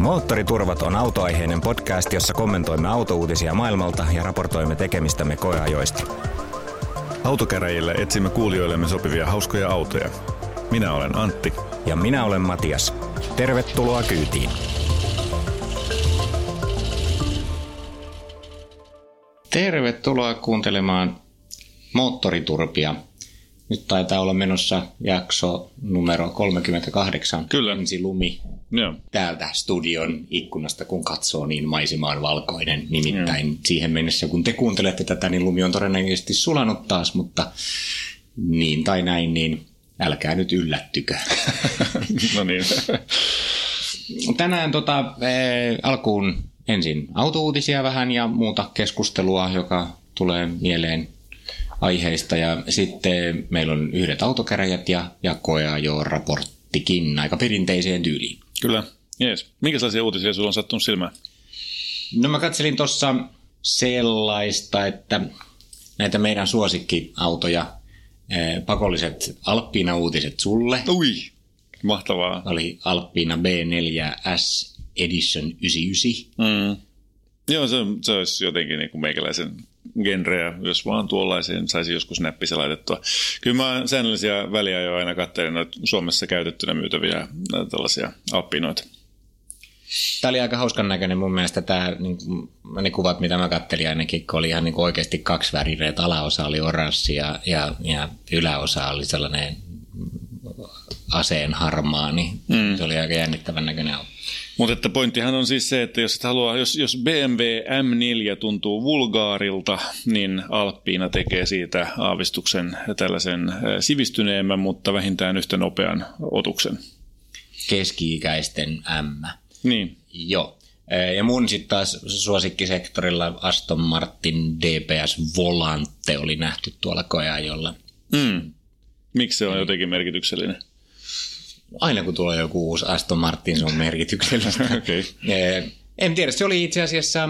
Moottoriturvat on autoaiheinen podcast, jossa kommentoimme autouutisia maailmalta ja raportoimme tekemistämme koeajoista. Autokäräjillä etsimme kuulijoillemme sopivia hauskoja autoja. Minä olen Antti. Ja minä olen Matias. Tervetuloa kyytiin. Tervetuloa kuuntelemaan Moottoriturpia. Nyt taitaa olla menossa jakso numero 38. Kyllä. Ensi lumi Joo. täältä studion ikkunasta, kun katsoo, niin maisema on valkoinen. Nimittäin Joo. siihen mennessä, kun te kuuntelette tätä, niin lumi on todennäköisesti sulanut taas, mutta niin tai näin, niin älkää nyt yllättykö. no niin. Tänään tota, äh, alkuun ensin autouutisia vähän ja muuta keskustelua, joka tulee mieleen aiheista. Ja sitten meillä on yhdet autokäräjät ja, ja koeajo raporttikin aika perinteiseen tyyliin. Kyllä. Jees. Minkälaisia uutisia sulla on sattunut silmään? No mä katselin tuossa sellaista, että näitä meidän suosikkiautoja, eh, pakolliset Alppiina-uutiset sulle. Ui, mahtavaa. Oli Alppiina B4S Edition 99. Mm. Joo, se, se olisi jotenkin niin kuin meikäläisen genreä, jos vaan tuollaiseen saisi joskus näppisen laitettua. Kyllä mä säännöllisiä väliä jo aina katselin noita Suomessa käytettynä myytäviä tällaisia appinoita. Tämä oli aika hauskan näköinen mun mielestä tämä, niin, ne kuvat, mitä mä kattelin ainakin, kun oli ihan niin oikeasti kaksi väriä, että alaosa oli oranssi ja, ja, ja yläosa oli sellainen aseen harmaa, niin mm. se oli aika jännittävän näköinen. Mutta että pointtihan on siis se, että jos, et halua, jos, jos BMW M4 tuntuu vulgaarilta, niin Alppiina tekee siitä aavistuksen tällaisen sivistyneemmän, mutta vähintään yhtä nopean otuksen. Keski-ikäisten M. Niin. Joo. Ja mun sitten taas suosikkisektorilla Aston Martin DPS Volante oli nähty tuolla koeajolla. Mm. Miksi se on jotenkin merkityksellinen? Aina kun tulee joku uusi Aston Martin, se on merkityksellistä. okay. En tiedä, se oli itse asiassa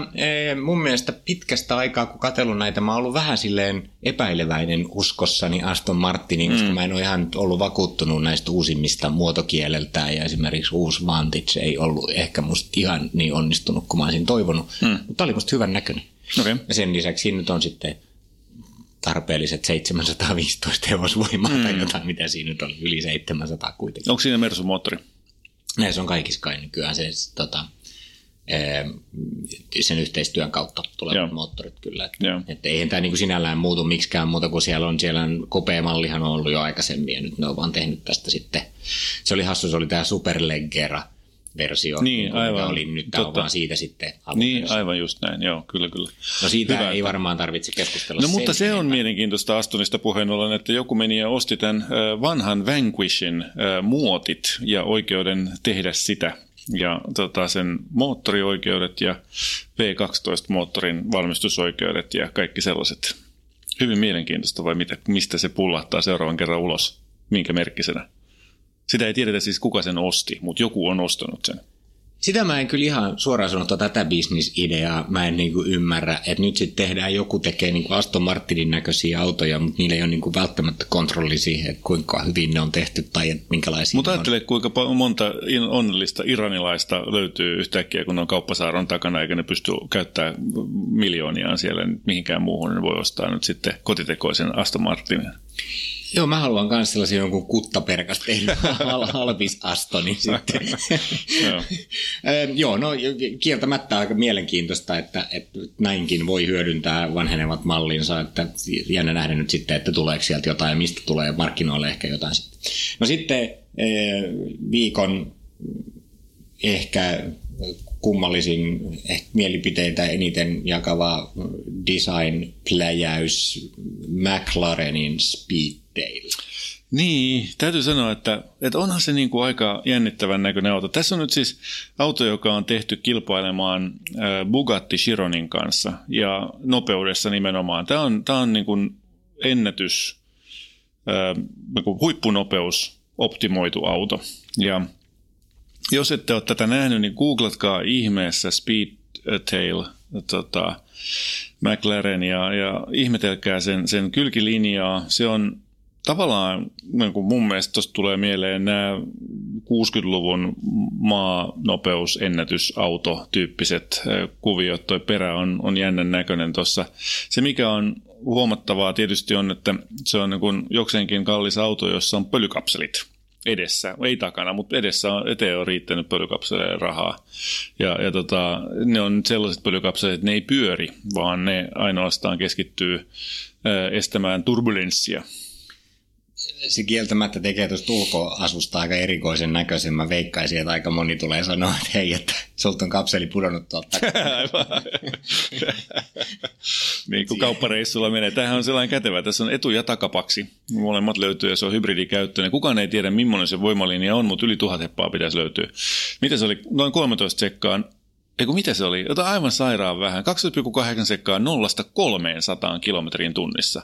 mun mielestä pitkästä aikaa, kun katsellut näitä, mä oon ollut vähän silleen epäileväinen uskossani Aston Martinin, mm. koska mä en ole ihan ollut vakuuttunut näistä uusimmista muotokieleltään, ja esimerkiksi uusi Vantage ei ollut ehkä musta ihan niin onnistunut kuin mä olisin toivonut, mm. mutta oli musta hyvän näköinen. Okay. Ja sen lisäksi siinä nyt on sitten tarpeelliset 715 hevosvoimaa mm. tai jotain, mitä siinä nyt oli, yli 700 kuitenkin. Onko siinä Mersu-moottori? Näissä on kaikissa kai nykyään se, tota, sen yhteistyön kautta tulevat Joo. moottorit kyllä. Että, että eihän tämä niin sinällään muutu miksikään muuta kuin siellä on, siellä on mallihan on ollut jo aikaisemmin ja nyt ne on vaan tehnyt tästä sitten. Se oli hassu, se oli tämä Superleggera, versio, niin, niin aivan, oli nyt tämä vaan siitä sitten. Niin, aivan just näin, joo, kyllä, kyllä. No siitä Hyvä, ei varmaan tarvitse keskustella. No mutta se on mielenkiintoista Astonista puheen ollen, että joku meni ja osti tämän vanhan Vanquishin muotit ja oikeuden tehdä sitä. Ja tota, sen moottorioikeudet ja V12-moottorin valmistusoikeudet ja kaikki sellaiset. Hyvin mielenkiintoista vai mitä, mistä se pullahtaa seuraavan kerran ulos? Minkä merkkisenä? Sitä ei tiedetä siis kuka sen osti, mutta joku on ostanut sen. Sitä mä en kyllä ihan suoraan sanottua tätä bisnisideaa, mä en niin kuin ymmärrä, että nyt sitten tehdään, joku tekee niin kuin Aston Martinin näköisiä autoja, mutta niillä ei ole niin kuin välttämättä kontrolli siihen, että kuinka hyvin ne on tehty tai että minkälaisia Mutta ajattele, on. kuinka monta onnellista iranilaista löytyy yhtäkkiä, kun on kauppasaaron takana, eikä ne pysty käyttämään miljooniaan siellä, mihinkään muuhun ne voi ostaa nyt sitten kotitekoisen Aston Martinin. Joo, mä haluan myös sellaisen jonkun kuttaperkas tehdä halvis Astonin sitten. Joo. No kieltämättä aika mielenkiintoista, että, että näinkin voi hyödyntää vanhenevat mallinsa, että jännä nähdä nyt sitten, että tuleeko sieltä jotain mistä tulee markkinoille ehkä jotain sitten. No sitten viikon ehkä kummallisin ehkä mielipiteitä eniten jakava design-pläjäys McLarenin Speeddale. Niin, täytyy sanoa, että, että onhan se niin kuin aika jännittävän näköinen auto. Tässä on nyt siis auto, joka on tehty kilpailemaan Bugatti Chironin kanssa ja nopeudessa nimenomaan. Tämä on, tämä on niin kuin ennätys, niin kuin huippunopeus optimoitu auto. Ja jos ette ole tätä nähnyt, niin googlatkaa ihmeessä Speedtail tota, McLaren ja, ja ihmetelkää sen, sen kylkilinjaa. Se on tavallaan niin kuin mun mielestä tuosta tulee mieleen nämä 60-luvun maanopeusennätysauto-tyyppiset kuviot. Toi perä on, on jännän näköinen tuossa. Se mikä on huomattavaa tietysti on, että se on niin kuin jokseenkin kallis auto, jossa on pölykapselit edessä, ei takana, mutta edessä on, eteen on riittänyt pölykapseleille rahaa. Ja, ja tota, ne on sellaiset pölykapselit, että ne ei pyöri, vaan ne ainoastaan keskittyy estämään turbulenssia se kieltämättä tekee tuosta ulkoasusta aika erikoisen näköisen. Mä veikkaisin, että aika moni tulee sanoa, että hei, että sulta on kapseli pudonnut tuolta. niin kuin kauppareissulla menee. Tämähän on sellainen kätevä. Tässä on etu- ja takapaksi. Molemmat löytyy ja se on hybridikäyttöinen. Kukaan ei tiedä, millainen se voimalinja on, mutta yli tuhat heppaa pitäisi löytyä. Mitä se oli? Noin 13 sekkaan. Eiku, mitä se oli? Jotain aivan sairaan vähän. 12,8 sekkaa nollasta 300 kilometrin tunnissa.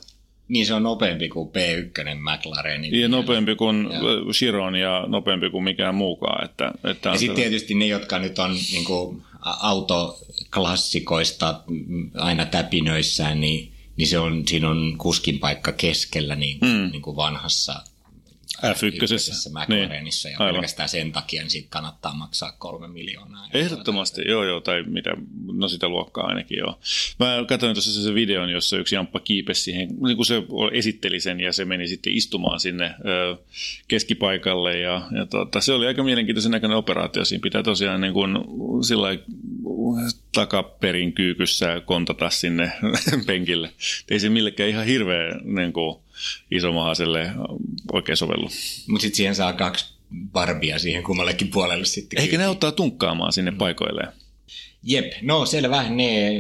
Niin se on nopeampi kuin P1 McLaren. Ja nopeampi kuin Joo. Chiron ja nopeampi kuin mikään muukaan. Että, että ja sitten tietysti ne, jotka nyt on niin kuin autoklassikoista aina täpinöissään, niin, niin se on, siinä on kuskin paikka keskellä niin, mm. niin kuin vanhassa F1. McLarenissa niin, ja aivan. pelkästään sen takia niin siitä kannattaa maksaa kolme miljoonaa. Ehdottomasti, joo joo, tai mitä, no sitä luokkaa ainakin joo. Mä katsoin tuossa se videon, jossa yksi jamppa kiipesi siihen, niin kuin se esitteli sen ja se meni sitten istumaan sinne ö, keskipaikalle ja, ja tota, se oli aika mielenkiintoisen näköinen operaatio. Siinä pitää tosiaan niin kuin, sillä takaperin kyykyssä kontata sinne penkille. Ei se millekään ihan hirveä niin kuin, isomahaiselle oikein sovellu. Mutta sitten siihen saa kaksi barbia siihen kummallekin puolelle sitten. Eikä ne ottaa tunkkaamaan sinne mm. paikoilleen. Jep, no selvä. Ne,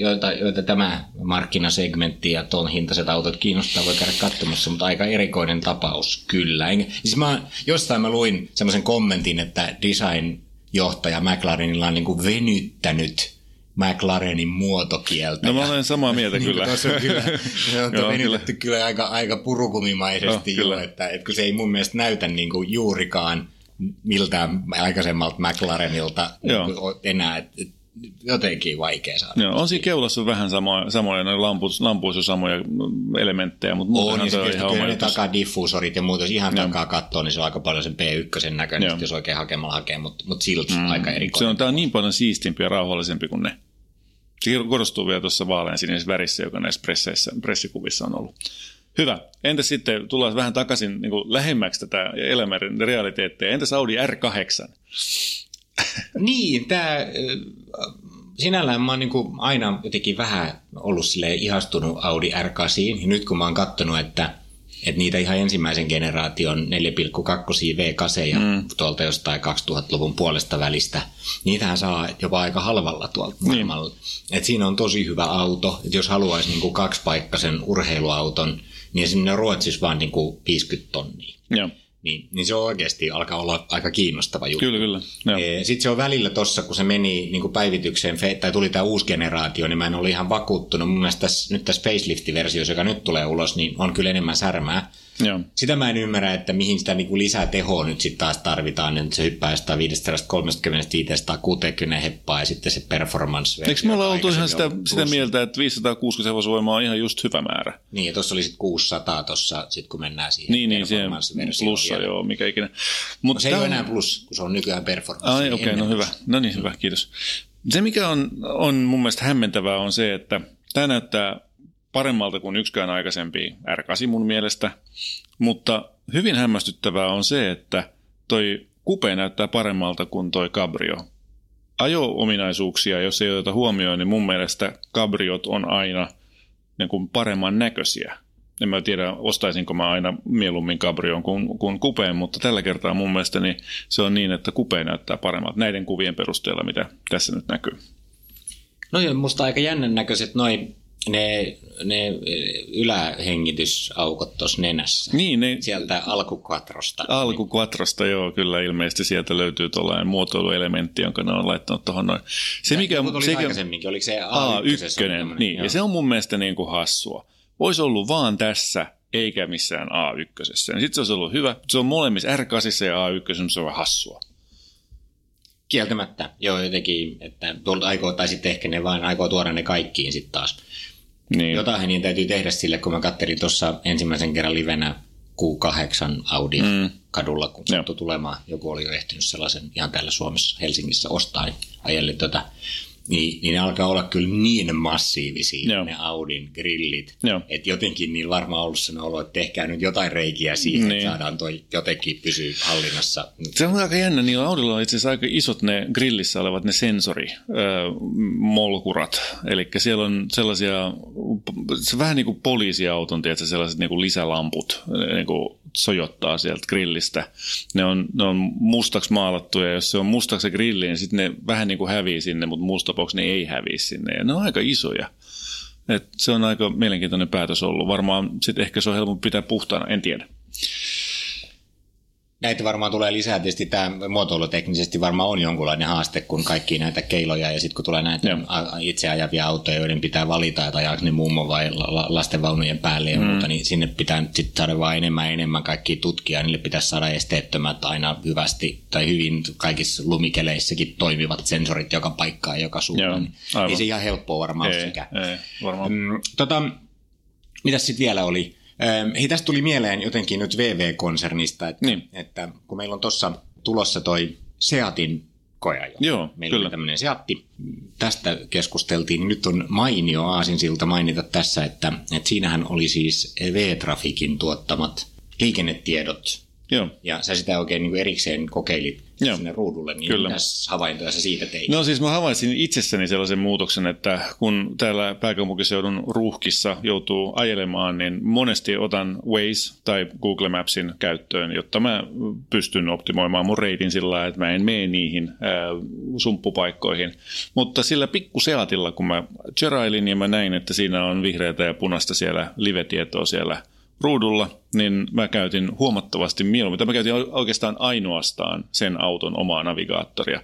joita, joita tämä markkinasegmentti ja tuon hintaiset autot kiinnostaa, voi käydä katsomassa, mutta aika erikoinen tapaus kyllä. Enkä, siis mä, jostain mä luin semmoisen kommentin, että design-johtaja McLarenilla on niin kuin venyttänyt McLarenin muotokieltä. No mä olen samaa mieltä niin kyllä. Tuossa on kyllä, se on Joo, kyllä. kyllä aika, aika purukumimaisesti no, jo, että, että kun se ei mun mielestä näytä niin kuin juurikaan miltään aikaisemmalta McLarenilta Joo. enää, että jotenkin vaikea saada. Joo, on siinä keulassa vähän samoja, samoja noin lampus, lampuissa samoja elementtejä, mutta on, niin se on ihan kyllä takaa diffuusorit ja muuta, jos ihan Joo. takaa katsoo, niin se on aika paljon sen P1 näköinen, jos oikein hakemalla hakee, mutta, mutta silti mm. aika erikoinen. Se on, tämä on niin paljon siistimpi ja rauhallisempi kuin ne. Korostuu vielä tuossa vaalean sinisessä värissä, joka näissä presseissä, pressikuvissa on ollut. Hyvä. Entä sitten, tullaan vähän takaisin niin kuin lähemmäksi tätä elämän realiteetteja. Entäs Audi R8? niin, tämä sinällään mä oon niin aina jotenkin vähän ollut ihastunut Audi R8, ja nyt kun mä oon katsonut, että että niitä ihan ensimmäisen generaation 4,2 V-kaseja mm. tuolta jostain 2000-luvun puolesta välistä, niitähän saa jopa aika halvalla tuolta niin. maailmalla. Et siinä on tosi hyvä auto, että jos haluaisi niinku kaksipaikkaisen urheiluauton, niin sinne Ruotsissa vaan niinku 50 tonnia. Joo. Niin, niin se oikeasti alkaa olla aika kiinnostava juttu. Kyllä, kyllä. Sitten se on välillä tossa, kun se meni niin kuin päivitykseen, tai tuli tämä uusi generaatio, niin mä en ollut ihan vakuuttunut. Mun mielestä tässä, nyt tässä facelifti-versiossa, joka nyt tulee ulos, niin on kyllä enemmän särmää. Joo. Sitä mä en ymmärrä, että mihin sitä niin kuin lisää tehoa nyt sitten taas tarvitaan, että se hyppää 530 560 heppaa ja sitten se performance Eikö me olla oltu ihan sitä, sitä mieltä, että 560 hevosvoimaa on ihan just hyvä määrä? Niin, ja tuossa oli sitten 600 tuossa, sit kun mennään siihen Niin, niin siihen plussa, vielä. joo, mikä ikinä. Mut no, se ei ole enää plus, kun se on nykyään performance. Ai, niin okei, okay, no hyvä. No niin, hyvä, kiitos. Se, mikä on, on mun mielestä hämmentävää, on se, että tämä näyttää paremmalta kuin yksikään aikaisempi R8 mun mielestä, mutta hyvin hämmästyttävää on se, että toi kupe näyttää paremmalta kuin toi Cabrio. Ajo-ominaisuuksia, jos ei oteta huomioon, niin mun mielestä Cabriot on aina niin kuin paremman näköisiä. En mä tiedä, ostaisinko mä aina mieluummin Cabrion kuin, kuin kupeen, mutta tällä kertaa mun mielestä niin se on niin, että kupe näyttää paremmalta näiden kuvien perusteella, mitä tässä nyt näkyy. No musta aika jännän näköiset noin ne, ne ylähengitysaukot tuossa nenässä. Niin, ne, Sieltä alkukvatrosta. Alkukvatrosta, joo, kyllä ilmeisesti sieltä löytyy tuollainen muotoiluelementti, jonka ne on laittanut tuohon noin. Se, mikä, oli se, aikaisemminkin, oliko se A1? A1 niin, joo. ja se on mun mielestä niin kuin hassua. Voisi ollut vaan tässä, eikä missään A1. Sitten se olisi ollut hyvä. Se on molemmissa R8 ja A1, se on hassua. Kieltämättä, joo jotenkin, että aikoo, tai sitten ehkä ne vaan aikoo tuoda ne kaikkiin sitten taas. Niin. Jotain niin täytyy tehdä sille, kun mä katselin tuossa ensimmäisen kerran livenä Q8 Audi mm. kadulla, kun sattui tulemaan. Joku oli jo ehtinyt sellaisen ihan täällä Suomessa, Helsingissä ostaa, niin ajelin tota niin, niin ne alkaa olla kyllä niin massiivisia Joo. ne Audin grillit, että jotenkin niin varmaan ollut sen olo, että tehkää nyt jotain reikiä siihen, niin. että saadaan toi jotenkin pysyä hallinnassa. Se on aika jännä, niillä Audilla on itse asiassa aika isot ne grillissä olevat ne sensorimolkurat, eli siellä on sellaisia, se vähän niin kuin poliisiauton, tiedätkö, sellaiset niin kuin lisälamput, niin kuin sojottaa sieltä grillistä. Ne on, ne on mustaksi maalattuja, ja jos se on mustaksi se grilli, niin sitten ne vähän niin kuin hävii sinne, mutta musta ne ei häviä sinne. Ja ne on aika isoja. Et se on aika mielenkiintoinen päätös ollut. Varmaan sitten ehkä se on helpompi pitää puhtaana, en tiedä. Näitä varmaan tulee lisää. Tietysti tämä muotoiluteknisesti varmaan on jonkunlainen haaste, kun kaikki näitä keiloja ja sitten kun tulee näitä Joo. itse ajavia autoja, joiden pitää valita, että ajaako ne mummo vai lastenvaunujen päälle ja mm. muuta, niin sinne pitää sitten saada vaan enemmän ja enemmän kaikki tutkia. Niille pitäisi saada esteettömät aina hyvästi tai hyvin kaikissa lumikeleissäkin toimivat sensorit joka paikkaan ja joka suuntaan. Niin ei se ihan helppoa varmaan ei. Ei, varmaan. Mm, tota, mitäs sitten vielä oli? Hei, tästä tuli mieleen jotenkin nyt VV-konsernista, että, niin. että kun meillä on tuossa tulossa toi Seatin koeajo. Joo, Meillä kyllä. tämmöinen Seatti. Tästä keskusteltiin. Nyt on mainio aasinsilta mainita tässä, että, että siinähän oli siis V-Trafikin tuottamat liikennetiedot. Joo. Ja sä sitä oikein niin erikseen kokeilit Joo. sinne ruudulle, niin Kyllä. mitäs havaintoja sä siitä teit? No siis mä havaitsin itsessäni sellaisen muutoksen, että kun täällä pääkaupunkiseudun ruuhkissa joutuu ajelemaan, niin monesti otan Waze tai Google Mapsin käyttöön, jotta mä pystyn optimoimaan mun reitin sillä että mä en mene niihin ää, sumppupaikkoihin. Mutta sillä pikkuseatilla, kun mä cherailin ja mä näin, että siinä on vihreätä ja punaista siellä live-tietoa siellä ruudulla, niin mä käytin huomattavasti mieluummin, mä käytin oikeastaan ainoastaan sen auton omaa navigaattoria,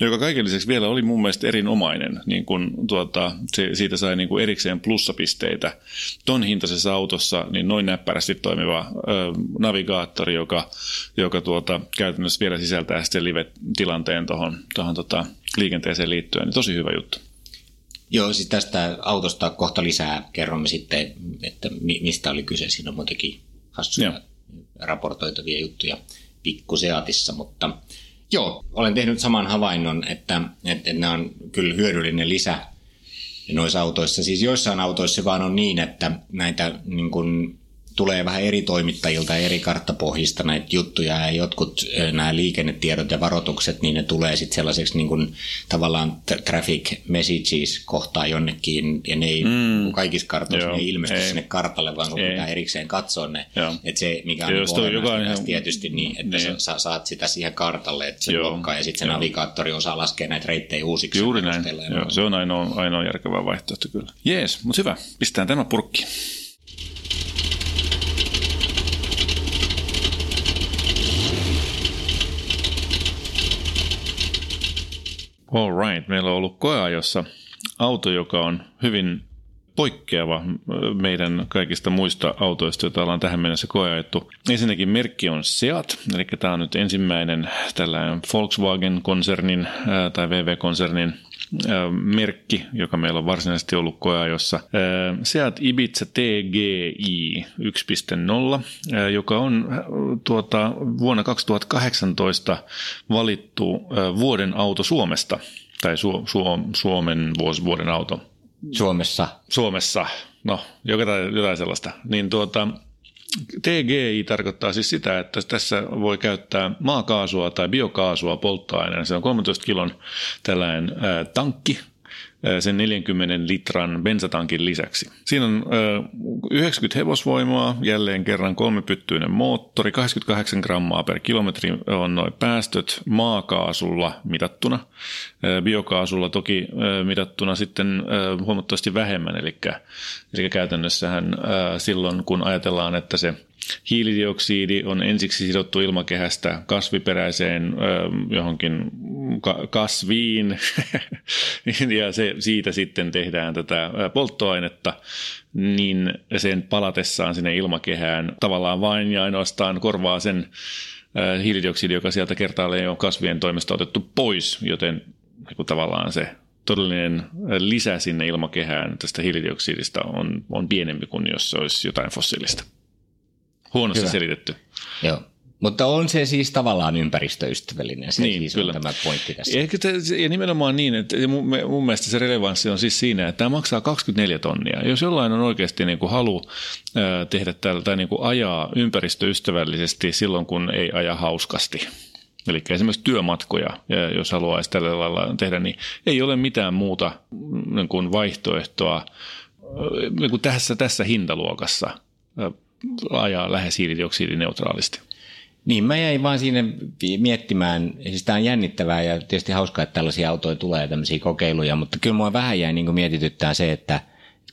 joka kaiken lisäksi vielä oli mun mielestä erinomainen, niin kun, tuota, se, siitä sai niin kuin erikseen plussapisteitä. Ton hintaisessa autossa niin noin näppärästi toimiva ö, navigaattori, joka, joka tuota, käytännössä vielä sisältää sitten live-tilanteen tuohon tota, liikenteeseen liittyen, niin tosi hyvä juttu. Joo, siis tästä autosta kohta lisää kerromme sitten, että mistä oli kyse. Siinä on muutenkin hassuja joo. raportoitavia juttuja pikkuseatissa, mutta joo, olen tehnyt saman havainnon, että, että ne on kyllä hyödyllinen lisä noissa autoissa. Siis joissain autoissa vaan on niin, että näitä niin kuin tulee vähän eri toimittajilta eri karttapohjista näitä juttuja ja jotkut nämä liikennetiedot ja varoitukset, niin ne tulee sitten sellaiseksi niin kuin, tavallaan traffic messages kohtaa jonnekin ja ne ei mm. kaikissa kartoissa Joo, ne ei ilmesty ei. sinne kartalle, vaan kun pitää erikseen katsoa ne. Että se, mikä on niin joka ihan... tietysti, niin että niin. sä saat sitä siihen kartalle, että se Joo. blokkaa ja sitten se Joo. navigaattori osaa laskea näitä reittejä uusiksi. Juuri näin. Joo, se on ainoa, ainoa järkevä vaihtoehto kyllä. Jees, mutta hyvä. Pistetään tämä purkki. All right. Meillä on ollut koeajossa auto, joka on hyvin poikkeava meidän kaikista muista autoista, joita ollaan tähän mennessä koeajettu. Ensinnäkin merkki on Seat, eli tämä on nyt ensimmäinen tällainen Volkswagen-konsernin tai VV-konsernin merkki, joka meillä on varsinaisesti ollut koeajossa. Seat Ibiza TGI 1.0, joka on tuota, vuonna 2018 valittu vuoden auto Suomesta, tai Su- Su- Suomen vuoden auto. Suomessa. Suomessa, no jotain, jotain sellaista. Niin tuota, TGI tarkoittaa siis sitä, että tässä voi käyttää maakaasua tai biokaasua polttoaineena. Se on 13 kilon tällainen ää, tankki, sen 40 litran bensatankin lisäksi. Siinä on 90 hevosvoimaa, jälleen kerran kolmipyttyinen moottori, 28 grammaa per kilometri on noin päästöt maakaasulla mitattuna. Biokaasulla toki mitattuna sitten huomattavasti vähemmän, eli, eli käytännössähän silloin kun ajatellaan, että se hiilidioksidi on ensiksi sidottu ilmakehästä kasviperäiseen johonkin kasviin ja se, siitä sitten tehdään tätä polttoainetta, niin sen palatessaan sinne ilmakehään tavallaan vain ja ainoastaan korvaa sen hiilidioksidi, joka sieltä kertaalleen on kasvien toimesta otettu pois, joten niin tavallaan se todellinen lisä sinne ilmakehään tästä hiilidioksidista on, on pienempi kuin jos se olisi jotain fossiilista. Huonosti Hyvä. selitetty. Joo. Mutta on se siis tavallaan ympäristöystävällinen, se niin, siis kyllä. on tämä pointti tässä. Ehkä te, ja nimenomaan niin, että mun, mun mielestä se relevanssi on siis siinä, että tämä maksaa 24 tonnia. Jos jollain on oikeasti niin kuin halu tehdä tällä tai niin kuin ajaa ympäristöystävällisesti silloin, kun ei aja hauskasti, Eli esimerkiksi työmatkoja, jos haluaisi tällä lailla tehdä, niin ei ole mitään muuta niin kuin vaihtoehtoa niin kuin tässä, tässä hintaluokassa ajaa lähes hiilidioksidineutraalisti. Niin, mä jäin vaan siinä miettimään, siis tämä on jännittävää ja tietysti hauskaa, että tällaisia autoja tulee tämmöisiä kokeiluja, mutta kyllä mua vähän jäi niin mietityttää se, että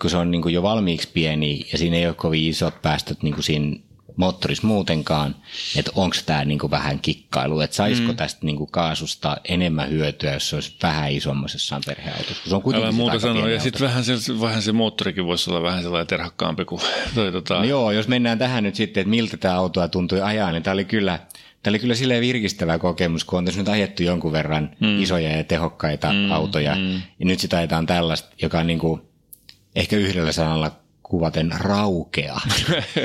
kun se on niin jo valmiiksi pieni ja siinä ei ole kovin isot päästöt niin siinä moottorissa muutenkaan, että onko tämä niinku vähän kikkailu, että saisiko mm. tästä niinku kaasusta enemmän hyötyä, jos se olisi vähän isommassa jossain perheautossa, se on kuitenkin muuta sanoa, ja sitten vähän se, vähän se moottorikin voisi olla vähän sellainen terhakkaampi kuin toi tota... No joo, jos mennään tähän nyt sitten, että miltä tämä autoa tuntui ajaa, niin tämä oli kyllä, Tämä oli kyllä silleen virkistävä kokemus, kun on tässä nyt ajettu jonkun verran mm. isoja ja tehokkaita mm, autoja, mm. ja nyt sitä ajetaan tällaista, joka on niin kuin, ehkä yhdellä sanalla kuvaten raukea.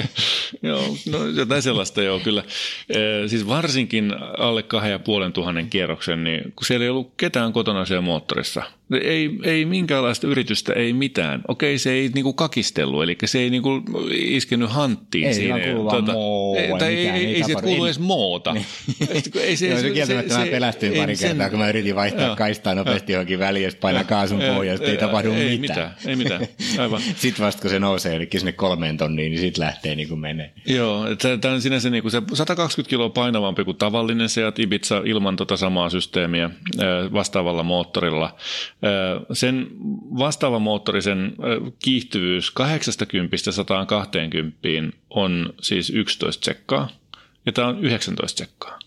joo, no jotain sellaista joo kyllä. E, siis varsinkin alle kahden ja puolen tuhannen kierroksen, niin kun siellä ei ollut ketään kotona siellä moottorissa – ei, ei minkäänlaista yritystä, ei mitään. Okei, se ei niinku kakistellut, eli se ei niinku iskenyt hanttiin ei, siinä. Ei tuota, moo, ei, tai ei, ei, ei, sieltä kuulu edes moota. Niin. ei se, se, kieltämättä se, mä pelästyin pari kertaa, sen, kun mä yritin vaihtaa joo, kaistaa nopeasti johonkin väliin, jos painaa kaasun pohjaan, ei tapahdu ei, mitään. Ei mitään, aivan. sitten vasta kun se nousee eli sinne kolmeen tonniin, niin sitten lähtee niin kuin menee. Joo, tämä on sinänsä niin kuin se 120 kiloa painavampi kuin tavallinen Seat Ibiza ilman tota samaa systeemiä vastaavalla moottorilla sen vastaavan moottorisen kiihtyvyys 80-120 on siis 11 tsekkaa, ja tämä on 19 tsekkaa.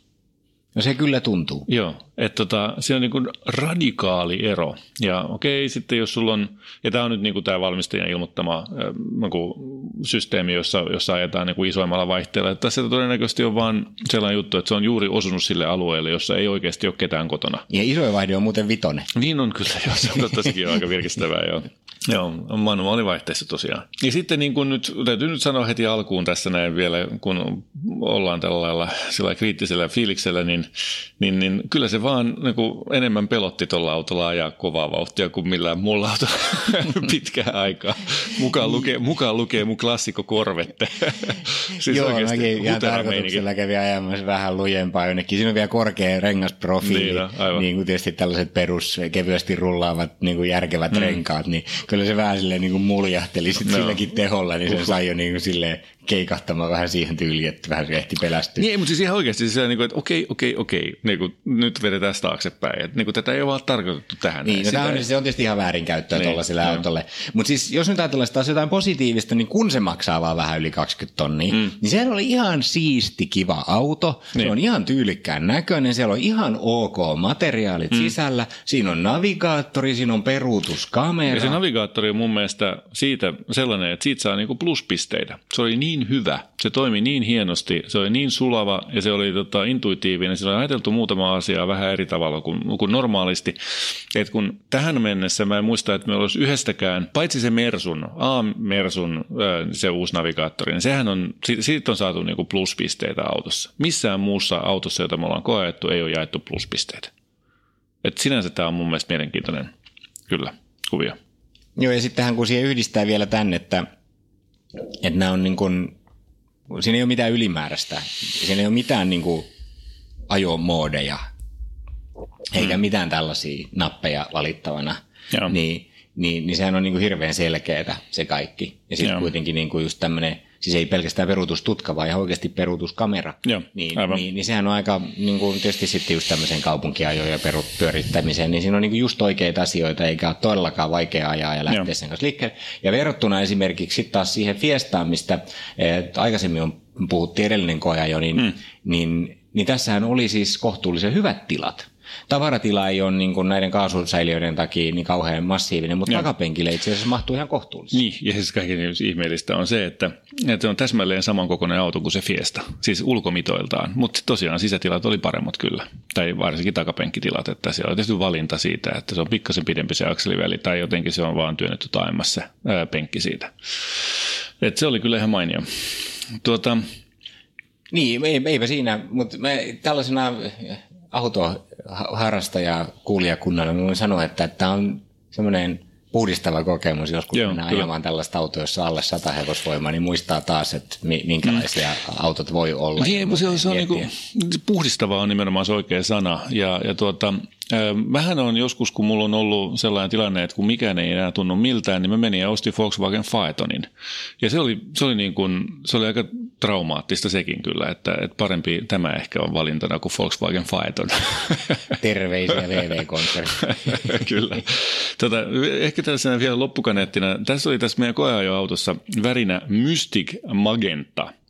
No se kyllä tuntuu. Joo, että tota, se on niin kuin radikaali ero. Ja okei, sitten jos sulla on, ja tämä on nyt niin kuin tämä valmistajan ilmoittama äh, systeemi, jossa, jossa ajetaan niin kuin isoimmalla vaihteella. Että tässä todennäköisesti on vaan sellainen juttu, että se on juuri osunut sille alueelle, jossa ei oikeasti ole ketään kotona. Ja isoin vaihde on muuten vitonen. Niin on kyllä, joo, se on on aika virkistävää, joo. Joo, manuaalivaihteessa tosiaan. Ja sitten niin kuin nyt, täytyy nyt sanoa heti alkuun tässä näin vielä, kun ollaan tällä lailla sillä kriittisellä fiiliksellä, niin, niin, niin kyllä se vaan niin kuin enemmän pelotti tuolla autolla ajaa kovaa vauhtia kuin millään muulla autolla pitkään aikaa. Mukaan lukee, mukaan lukee mun klassikko Korvette. siis Joo, mäkin ihan tarkoituksella kävin ajamassa vähän lujempaa jonnekin. Siinä on vielä korkea rengasprofiili, niin, no, niin kuin tietysti tällaiset perus kevyesti rullaavat niin kuin järkevät mm. renkaat, niin kyllä se vähän silleen niin kuin muljahteli sit no. silläkin teholla, niin se sai jo niin kuin silleen keikahtamaan vähän siihen tyyliin, että vähän ehti pelästyä. Niin, mutta siis ihan oikeasti se niin kuin, että okei, okei, okei, niin kuin, nyt vedetään taaksepäin. Että, niin kuin, tätä ei ole vaan tarkoitettu tähän. Niin, no tämä on, ei... se on tietysti ihan väärinkäyttöä niin, tuollaiselle no. autolle. Mutta siis jos nyt ajatellaan taas jotain positiivista, niin kun se maksaa vaan vähän yli 20 tonnia, mm. niin se oli ihan siisti, kiva auto. Niin. Se on ihan tyylikkään näköinen, siellä on ihan ok materiaalit mm. sisällä, siinä on navigaattori, siinä on peruutuskamera. Ja se navigaattori on mun mielestä siitä sellainen, että siitä saa niinku pluspisteitä. Se oli niin niin hyvä. Se toimi niin hienosti, se oli niin sulava ja se oli tota, intuitiivinen. Se oli ajateltu muutama asiaa vähän eri tavalla kuin, kuin normaalisti. Et kun tähän mennessä mä en muista, että meillä olisi yhdestäkään, paitsi se Mersun, A-Mersun se uusi navigaattori, niin sehän on, siitä on saatu niinku pluspisteitä autossa. Missään muussa autossa, jota me ollaan koettu, ei ole jaettu pluspisteitä. Et sinänsä tämä on mun mielestä mielenkiintoinen, kyllä, kuvia. Joo, ja sittenhän kun siihen yhdistää vielä tänne, että että nämä on niin kuin, siinä ei ole mitään ylimääräistä. Siinä ei ole mitään niin kuin ajomoodeja, eikä mm. mitään tällaisia nappeja valittavana. niin, niin, niin sehän on niin kuin hirveän selkeää se kaikki. Ja sitten kuitenkin niin kuin just tämmöinen siis ei pelkästään peruutustutka, vaan ihan oikeasti peruutuskamera. Joo, niin, niin, niin, sehän on aika, niin kuin tietysti sitten just tämmöiseen kaupunkiajoon ja pyörittämiseen, niin siinä on niin kuin just oikeita asioita, eikä ole todellakaan vaikea ajaa ja lähteä Joo. sen kanssa liikkeelle. Ja verrattuna esimerkiksi sitten taas siihen Fiestaan, mistä et, aikaisemmin on, puhuttiin edellinen koeajo, niin, mm. niin, niin tässähän oli siis kohtuullisen hyvät tilat tavaratila ei ole niin kuin näiden kaasusäiliöiden takia niin kauhean massiivinen, mutta takapenkille itse asiassa mahtuu ihan kohtuullisesti. Niin, ja siis kaikkein ihmeellistä on se, että, että se on täsmälleen samankokoinen auto kuin se Fiesta, siis ulkomitoiltaan, mutta tosiaan sisätilat oli paremmat kyllä, tai varsinkin takapenkkitilat, että siellä on tehty valinta siitä, että se on pikkasen pidempi se akseliväli, tai jotenkin se on vaan työnnetty taimassa ää, penkki siitä. Et se oli kyllä ihan mainio. Tuota, niin, ei, eipä siinä, mutta tällaisena autoharrastaja kuulijakunnalle voin sanoa, että tämä on semmoinen puhdistava kokemus, joskus Joo, mennään kyllä. ajamaan tällaista autoa, jossa alle 100 hevosvoimaa, niin muistaa taas, että minkälaisia mm. autot voi olla. Niin, se on, se on niin kuin, puhdistava on nimenomaan se oikea sana. Ja, ja tuota, Vähän on joskus, kun mulla on ollut sellainen tilanne, että kun mikään ei enää tunnu miltään, niin mä menin ja ostin Volkswagen Phaetonin. Ja se oli, se oli, niin kuin, se oli aika traumaattista sekin kyllä, että, että parempi tämä ehkä on valintana kuin Volkswagen Phaeton. Terveisiä vv kyllä. Tota, ehkä tässä vielä loppukaneettina. Tässä oli tässä meidän koeajoautossa värinä Mystic Magenta –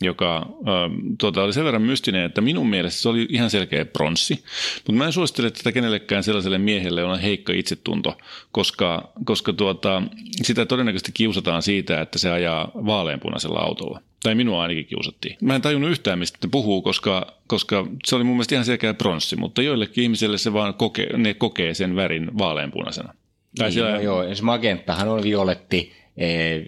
joka äh, tuota, oli sen verran mystinen, että minun mielestä se oli ihan selkeä pronssi. Mutta mä en suosittele tätä kenellekään sellaiselle miehelle, jolla on heikko itsetunto, koska, koska tuota, sitä todennäköisesti kiusataan siitä, että se ajaa vaaleanpunaisella autolla. Tai minua ainakin kiusattiin. Mä en tajunnut yhtään, mistä ne puhuu, koska, koska se oli mun mielestä ihan selkeä pronssi, mutta joillekin ihmisille se vaan kokee, ne kokee sen värin vaaleanpunaisena. Tai niin, siellä... no joo, magenttahan on violetti,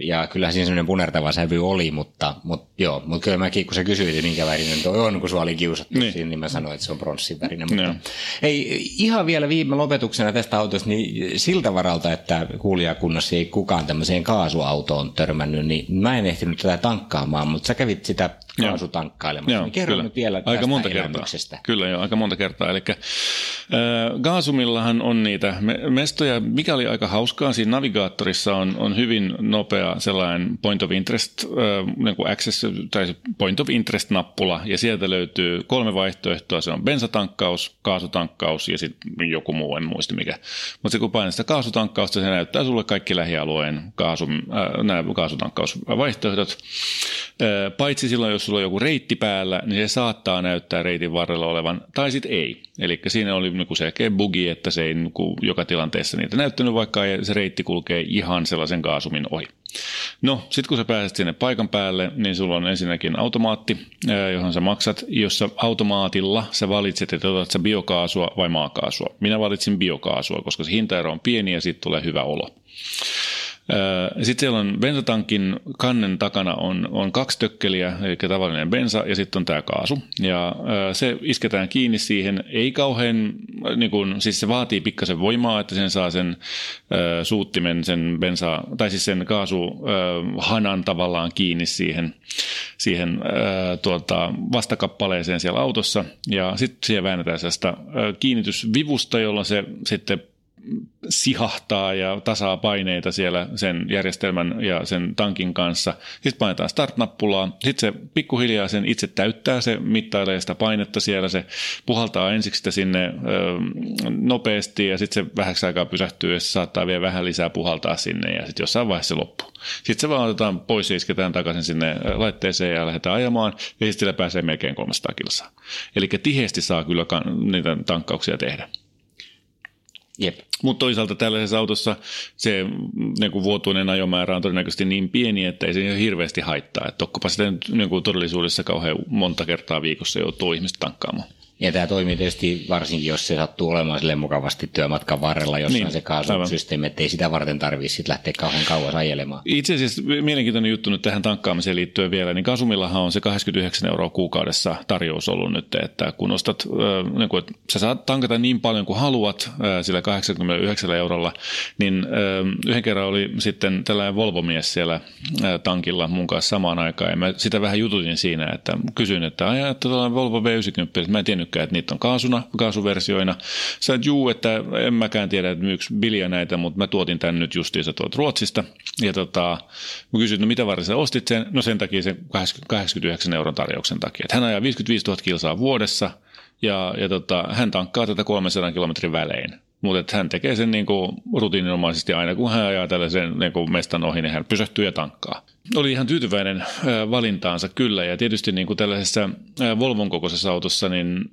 ja kyllä siinä semmoinen punertava sävy oli, mutta, mutta joo, mutta kyllä mäkin, kun sä kysyit, minkä värinen toi on, kun sua oli kiusattu niin. siinä, niin mä sanoin, että se on pronssin värinen. Mutta, hei, ihan vielä viime lopetuksena tästä autosta, niin siltä varalta, että kuulijakunnassa ei kukaan tämmöiseen kaasuautoon törmännyt, niin mä en ehtinyt tätä tankkaamaan, mutta sä kävit sitä kaasutankkailemassa. Joo, niin kerro nyt vielä aika monta kertaa. Kyllä joo, aika monta kertaa. Eli äh, Gaasumillahan on niitä mestoja, mikä oli aika hauskaa. Siinä navigaattorissa on, on hyvin nopea sellainen point of interest, äh, niin kuin access, tai point of interest-nappula, ja sieltä löytyy kolme vaihtoehtoa. Se on bensatankkaus, kaasutankkaus ja sitten joku muu, en muista mikä. Mutta se kun painat sitä kaasutankkausta, se näyttää sulle kaikki lähialueen kaasu, äh, nämä kaasutankkausvaihtoehdot. Äh, paitsi silloin, jos sulla on joku reitti päällä, niin se saattaa näyttää reitin varrella olevan, tai sitten ei. Eli siinä oli niinku selkeä bugi, että se ei niinku joka tilanteessa niitä näyttänyt, vaikka se reitti kulkee ihan sellaisen kaasumin ohi. No, sitten kun sä pääset sinne paikan päälle, niin sulla on ensinnäkin automaatti, johon sä maksat, jossa automaatilla sä valitset, että otat sä biokaasua vai maakaasua. Minä valitsin biokaasua, koska se hintaero on pieni ja siitä tulee hyvä olo. Sitten siellä on bensatankin kannen takana on, on kaksi tökkeliä, eli tavallinen bensa ja sitten on tämä kaasu. Ja se isketään kiinni siihen, ei kauhean, niin kun, siis se vaatii pikkasen voimaa, että sen saa sen suuttimen, sen bensa, tai siis sen kaasuhanan tavallaan kiinni siihen, siihen tuota, vastakappaleeseen siellä autossa. Ja sitten siihen väännetään sellaista kiinnitysvivusta, jolla se sitten sihahtaa ja tasaa paineita siellä sen järjestelmän ja sen tankin kanssa. Sitten painetaan start-nappulaa, sitten se pikkuhiljaa sen itse täyttää, se mittailee sitä painetta siellä, se puhaltaa ensiksi sitä sinne ö, nopeasti ja sitten se vähäksi aikaa pysähtyy ja se saattaa vielä vähän lisää puhaltaa sinne ja sitten jossain vaiheessa se loppuu. Sitten se vaan otetaan pois ja isketään takaisin sinne laitteeseen ja lähdetään ajamaan ja sitten pääsee melkein 300 kilsaa. Eli tiheesti saa kyllä niitä tankkauksia tehdä. Jep. Mutta toisaalta tällaisessa autossa se niin vuotuinen ajomäärä on todennäköisesti niin pieni, että ei se hirveästi haittaa. Että sitä nyt niin todellisuudessa kauhean monta kertaa viikossa joutuu ihmistä tankkaamaan. Ja tämä toimii tietysti varsinkin, jos se sattuu olemaan sille mukavasti työmatkan varrella, jossa niin, se kaasusysteemi, että ei sitä varten tarvitse sitten lähteä kauhean kauas ajelemaan. Itse asiassa mielenkiintoinen juttu nyt tähän tankkaamiseen liittyen vielä, niin Kasumillahan on se 29 euroa kuukaudessa tarjous ollut nyt, että kun ostat, niin kun, että sä saat tankata niin paljon kuin haluat sillä 89 eurolla, niin yhden kerran oli sitten tällainen Volvo-mies siellä tankilla mun kanssa samaan aikaan, ja mä sitä vähän jututin siinä, että kysyin, että ajaa, että tällainen Volvo V90, mä en tiennyt tiennytkään, että niitä on kaasuna, kaasuversioina. Sä juu, että en mäkään tiedä, että myyks Bilja näitä, mutta mä tuotin tän nyt justiinsa tuolta Ruotsista. Ja tota, mä kysyin, no mitä varten sä ostit sen? No sen takia sen 89 euron tarjouksen takia. Että hän ajaa 55 000 kilsaa vuodessa ja, ja tota, hän tankkaa tätä 300 kilometrin välein. Mutta hän tekee sen niin kuin rutiininomaisesti aina, kun hän ajaa tällaisen niin kuin mestan ohi, niin hän pysähtyy ja tankkaa. Oli ihan tyytyväinen valintaansa kyllä, ja tietysti niin kuin tällaisessa Volvon kokoisessa autossa, niin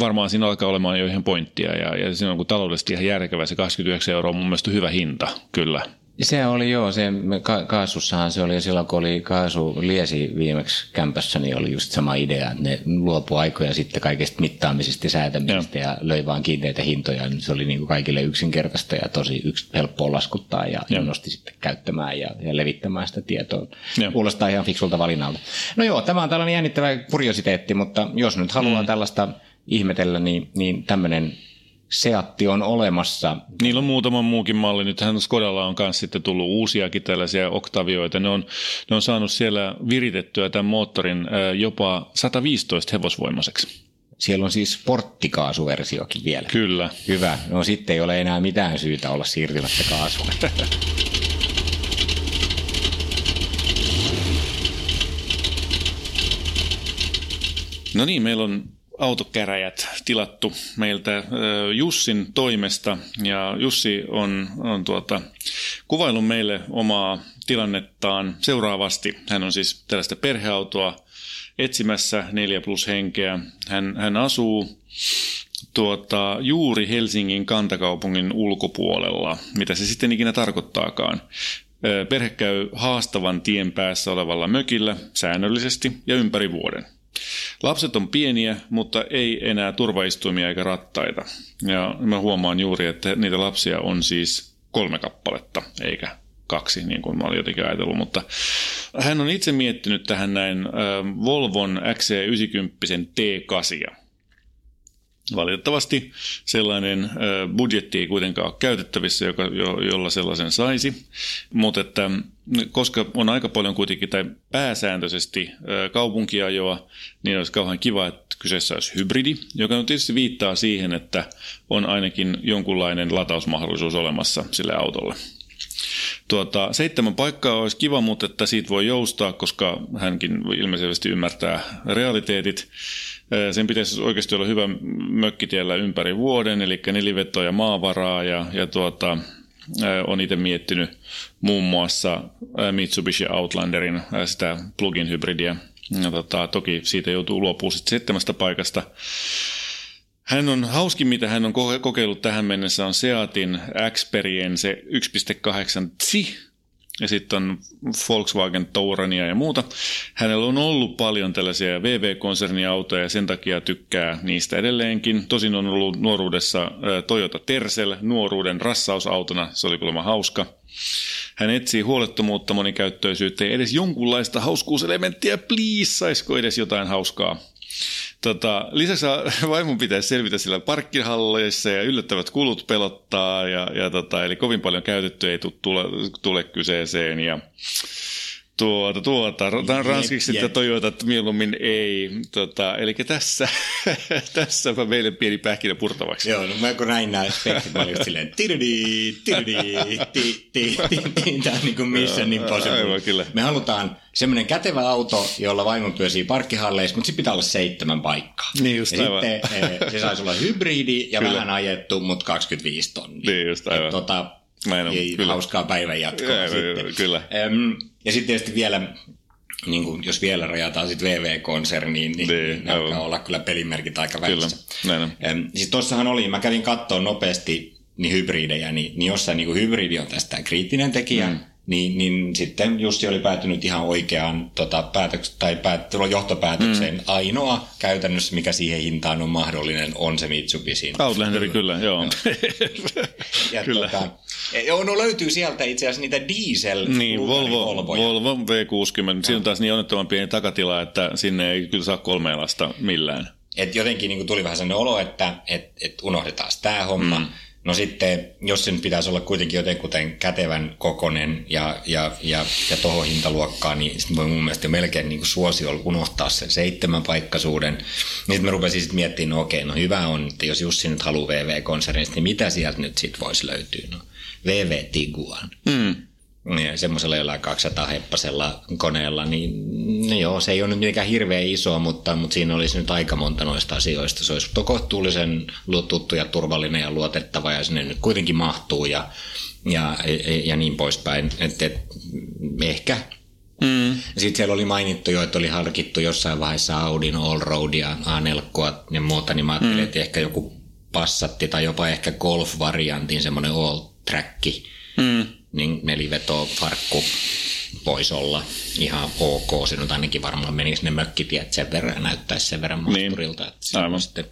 varmaan siinä alkaa olemaan jo ihan pointtia, ja, ja siinä on kuin taloudellisesti ihan järkevä, se 29 euroa on mun mielestä hyvä hinta, kyllä. Se oli joo, se ka- kaasussahan se oli silloin, kun oli kaasu liesi viimeksi kämpässä, niin oli just sama idea, että ne luopu aikoja sitten kaikesta mittaamisesta ja säätämisestä ja, ja löi vaan kiinteitä hintoja, niin se oli niin kuin kaikille yksinkertaista ja tosi yks, helppoa laskuttaa ja ja nosti sitten käyttämään ja, ja levittämään sitä tietoa. Ja. Kuulostaa ihan fiksulta valinnalta. No joo, tämä on tällainen jännittävä kuriositeetti, mutta jos nyt haluaa mm. tällaista ihmetellä, niin, niin tämmöinen Seatti on olemassa. Niillä on muutama muukin malli. Nythän Skodalla on myös sitten tullut uusiakin tällaisia Octavioita. Ne on, ne on saanut siellä viritettyä tämän moottorin jopa 115 hevosvoimaiseksi. Siellä on siis porttikaasuversiokin vielä. Kyllä. Hyvä. No sitten ei ole enää mitään syytä olla siirtymättä kaasua. No niin, meillä on autokäräjät tilattu meiltä Jussin toimesta ja Jussi on, on tuota, kuvaillut meille omaa tilannettaan seuraavasti. Hän on siis tällaista perheautoa etsimässä neljä plus henkeä. Hän, hän asuu tuota, juuri Helsingin kantakaupungin ulkopuolella, mitä se sitten ikinä tarkoittaakaan. Perhe käy haastavan tien päässä olevalla mökillä säännöllisesti ja ympäri vuoden – Lapset on pieniä, mutta ei enää turvaistuimia eikä rattaita. Ja mä huomaan juuri, että niitä lapsia on siis kolme kappaletta, eikä kaksi, niin kuin mä olin jotenkin ajatellut, mutta hän on itse miettinyt tähän näin Volvon XC90 T8. Valitettavasti sellainen budjetti ei kuitenkaan ole käytettävissä, joka, jo, jolla sellaisen saisi, mutta että koska on aika paljon kuitenkin tai pääsääntöisesti kaupunkiajoa, niin olisi kauhean kiva, että kyseessä olisi hybridi, joka on tietysti viittaa siihen, että on ainakin jonkunlainen latausmahdollisuus olemassa sille autolle. Tuota, seitsemän paikkaa olisi kiva, mutta että siitä voi joustaa, koska hänkin ilmeisesti ymmärtää realiteetit. Sen pitäisi oikeasti olla hyvä mökkitiellä ympäri vuoden, eli nelivetoa ja maavaraa ja, ja tuota, on itse miettinyt muun muassa Mitsubishi Outlanderin sitä plug-in hybridiä. Ja tota, toki siitä joutuu luopumaan sitten seitsemästä paikasta. Hän on hauskin, mitä hän on kokeillut tähän mennessä, on Seatin Experience 1.8 Tsi, ja sitten on Volkswagen Tourania ja muuta. Hänellä on ollut paljon tällaisia VV-konserniautoja ja sen takia tykkää niistä edelleenkin. Tosin on ollut nuoruudessa Toyota Tercel nuoruuden rassausautona, se oli kuulemma hauska. Hän etsii huolettomuutta, monikäyttöisyyttä ja edes jonkunlaista hauskuuselementtiä. Please, saisiko edes jotain hauskaa? Tota, lisäksi vaimon pitäisi selvitä sillä parkkihalleissa ja yllättävät kulut pelottaa, ja, ja tota, eli kovin paljon käytetty ei tule, tule kyseeseen. Ja Tuota, tuota. Tämä on ranskiksi, että Toyota mieluummin ei. Tota, eli tässä, tässä meille pieni pähkinä purtavaksi. Joo, no mä kun näin nämä speksit, mä olin just silleen tiridi, tiridi, ti, ti, ti, Tämä on niin kuin Mission Impossible. Aivan, kyllä. Me halutaan semmoinen kätevä auto, jolla vaimo pyösii parkkihalleissa, mutta sitten pitää olla seitsemän paikkaa. Niin just ja aivan. Sitten eh, se saisi olla hybridi ja kyllä. vähän ajettu, mutta 25 tonnia. Niin just aivan. Et, tota, Näin on, kyllä. hauskaa päivän jatkoa. Ja, sitten. Kyllä. Ähm, ja sitten tietysti vielä, niin kuin jos vielä rajataan sitten VV-konserniin, niin, niin alkaa olla kyllä pelimerkit aika välissä. Kyllä, näin on. Siis tossahan oli, mä kävin katsoa nopeasti niin hybridejä, niin, niin jossain niin kuin hybridi on tästä kriittinen tekijä, mm niin, niin sitten Jussi oli päätynyt ihan oikeaan tota, päätöks- tai päät- johtopäätökseen. Mm. Ainoa käytännössä, mikä siihen hintaan on mahdollinen, on se Mitsubishi. Outlanderi kyllä, joo. ja kyllä. Tota, e, joo, no löytyy sieltä itse asiassa niitä diesel Niin, Volvo, Volvo V60. Siinä on taas niin onnettoman pieni takatila, että sinne ei kyllä saa kolme lasta millään. Et jotenkin niin tuli vähän sellainen olo, että et, et unohdetaan tämä homma. Mm No sitten, jos sen pitäisi olla kuitenkin jotenkuten kätevän kokonen ja, ja, ja, ja tuohon hintaluokkaan, niin sitten voi mun mielestä jo melkein niin kuin suosio unohtaa sen seitsemän paikkaisuuden. Niin mä rupesin sitten miettimään, no okei, no hyvä on, että jos Jussi nyt haluaa VV-konsernista, niin mitä sieltä nyt sitten voisi löytyä? No, VV Tiguan. Mm niin semmoisella jollain 200 heppasella koneella, niin no joo, se ei ole nyt mitenkään hirveän iso, mutta, mutta siinä olisi nyt aika monta noista asioista. Se olisi kohtuullisen tuttu ja turvallinen ja luotettava ja sinne nyt kuitenkin mahtuu ja, ja, ja niin poispäin. Et, et, ehkä Mm. Sitten siellä oli mainittu jo, että oli harkittu jossain vaiheessa Audin Allroadia, A4 ja muuta, niin mä ajattelin, mm. että ehkä joku passatti tai jopa ehkä golf-variantin semmoinen all-track. Mm niin neliveto farkku voisi olla ihan ok. Se nyt ainakin varmaan menisi ne mökkitiet sen verran ja näyttäisi sen verran maasturilta, niin. että se sitten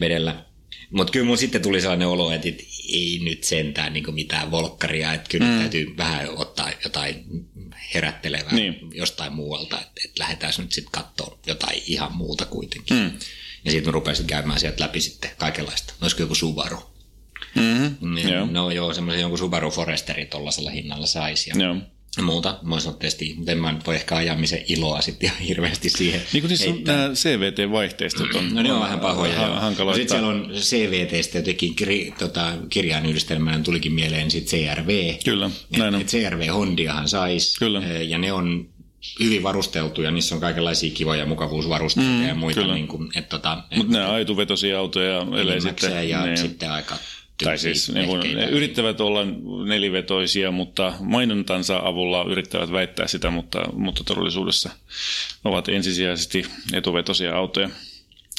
vedellä. Mutta kyllä mun sitten tuli sellainen olo, että ei nyt sentään niin mitään volkkaria, että kyllä mm. täytyy vähän ottaa jotain herättelevää niin. jostain muualta, että, että lähdetään nyt sitten katsoa jotain ihan muuta kuitenkin. Mm. Ja sitten mä rupesin käymään sieltä läpi sitten kaikenlaista. Olisiko joku Subaru? Mm-hmm. Niin, joo. No joo, semmoisen jonkun Subaru Foresteri tuollaisella hinnalla saisi. Ja joo. Muuta, mä olisin tietysti, mutta en mä voi ehkä ajamisen iloa sitten ihan hirveästi siihen. Niin kuin niissä nämä CVT-vaihteistot on. No ne on vähän pahoja. Ha- hankaloita. Sitten siellä on CVTstä jotenkin kir, tota, kirjainyhdistelmänä tulikin mieleen sitten CRV. Kyllä, näin on. Et CRV Hondiahan saisi. Kyllä. Ja ne on hyvin varusteltuja, niissä on kaikenlaisia kivoja mukavuusvarusteita mm, ja muita. Niin kuin, et, tota, Mutta nämä aituvetoisia autoja, ellei sitten... Ja niin. sitten aika tai siis niin kuin, ne yrittävät olla nelivetoisia, mutta mainontansa avulla yrittävät väittää sitä, mutta, mutta todellisuudessa ovat ensisijaisesti etuvetoisia autoja.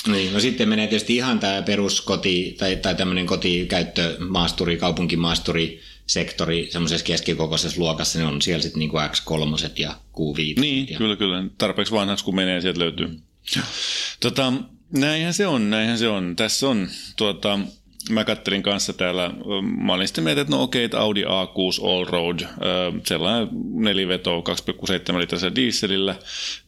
Niin, no sitten menee tietysti ihan tämä peruskoti tai, tai tämmöinen kotikäyttömaasturi, kaupunkimaasturi, sektori semmoisessa keskikokoisessa luokassa, ne on siellä sitten niin kuin X3 ja Q5. Niin, ja... kyllä, kyllä. Tarpeeksi vanhaksi kun menee, sieltä löytyy. Tota, näinhän se on, näinhän se on. Tässä on tuota, mä kattelin kanssa täällä, mä olin sitten mieltä, että no okei, että Audi A6 Allroad, sellainen neliveto 2,7 litrasella dieselillä,